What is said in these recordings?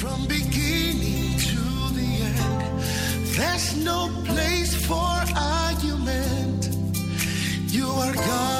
From beginning to the end, there's no place for argument. You are God.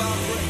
Worthy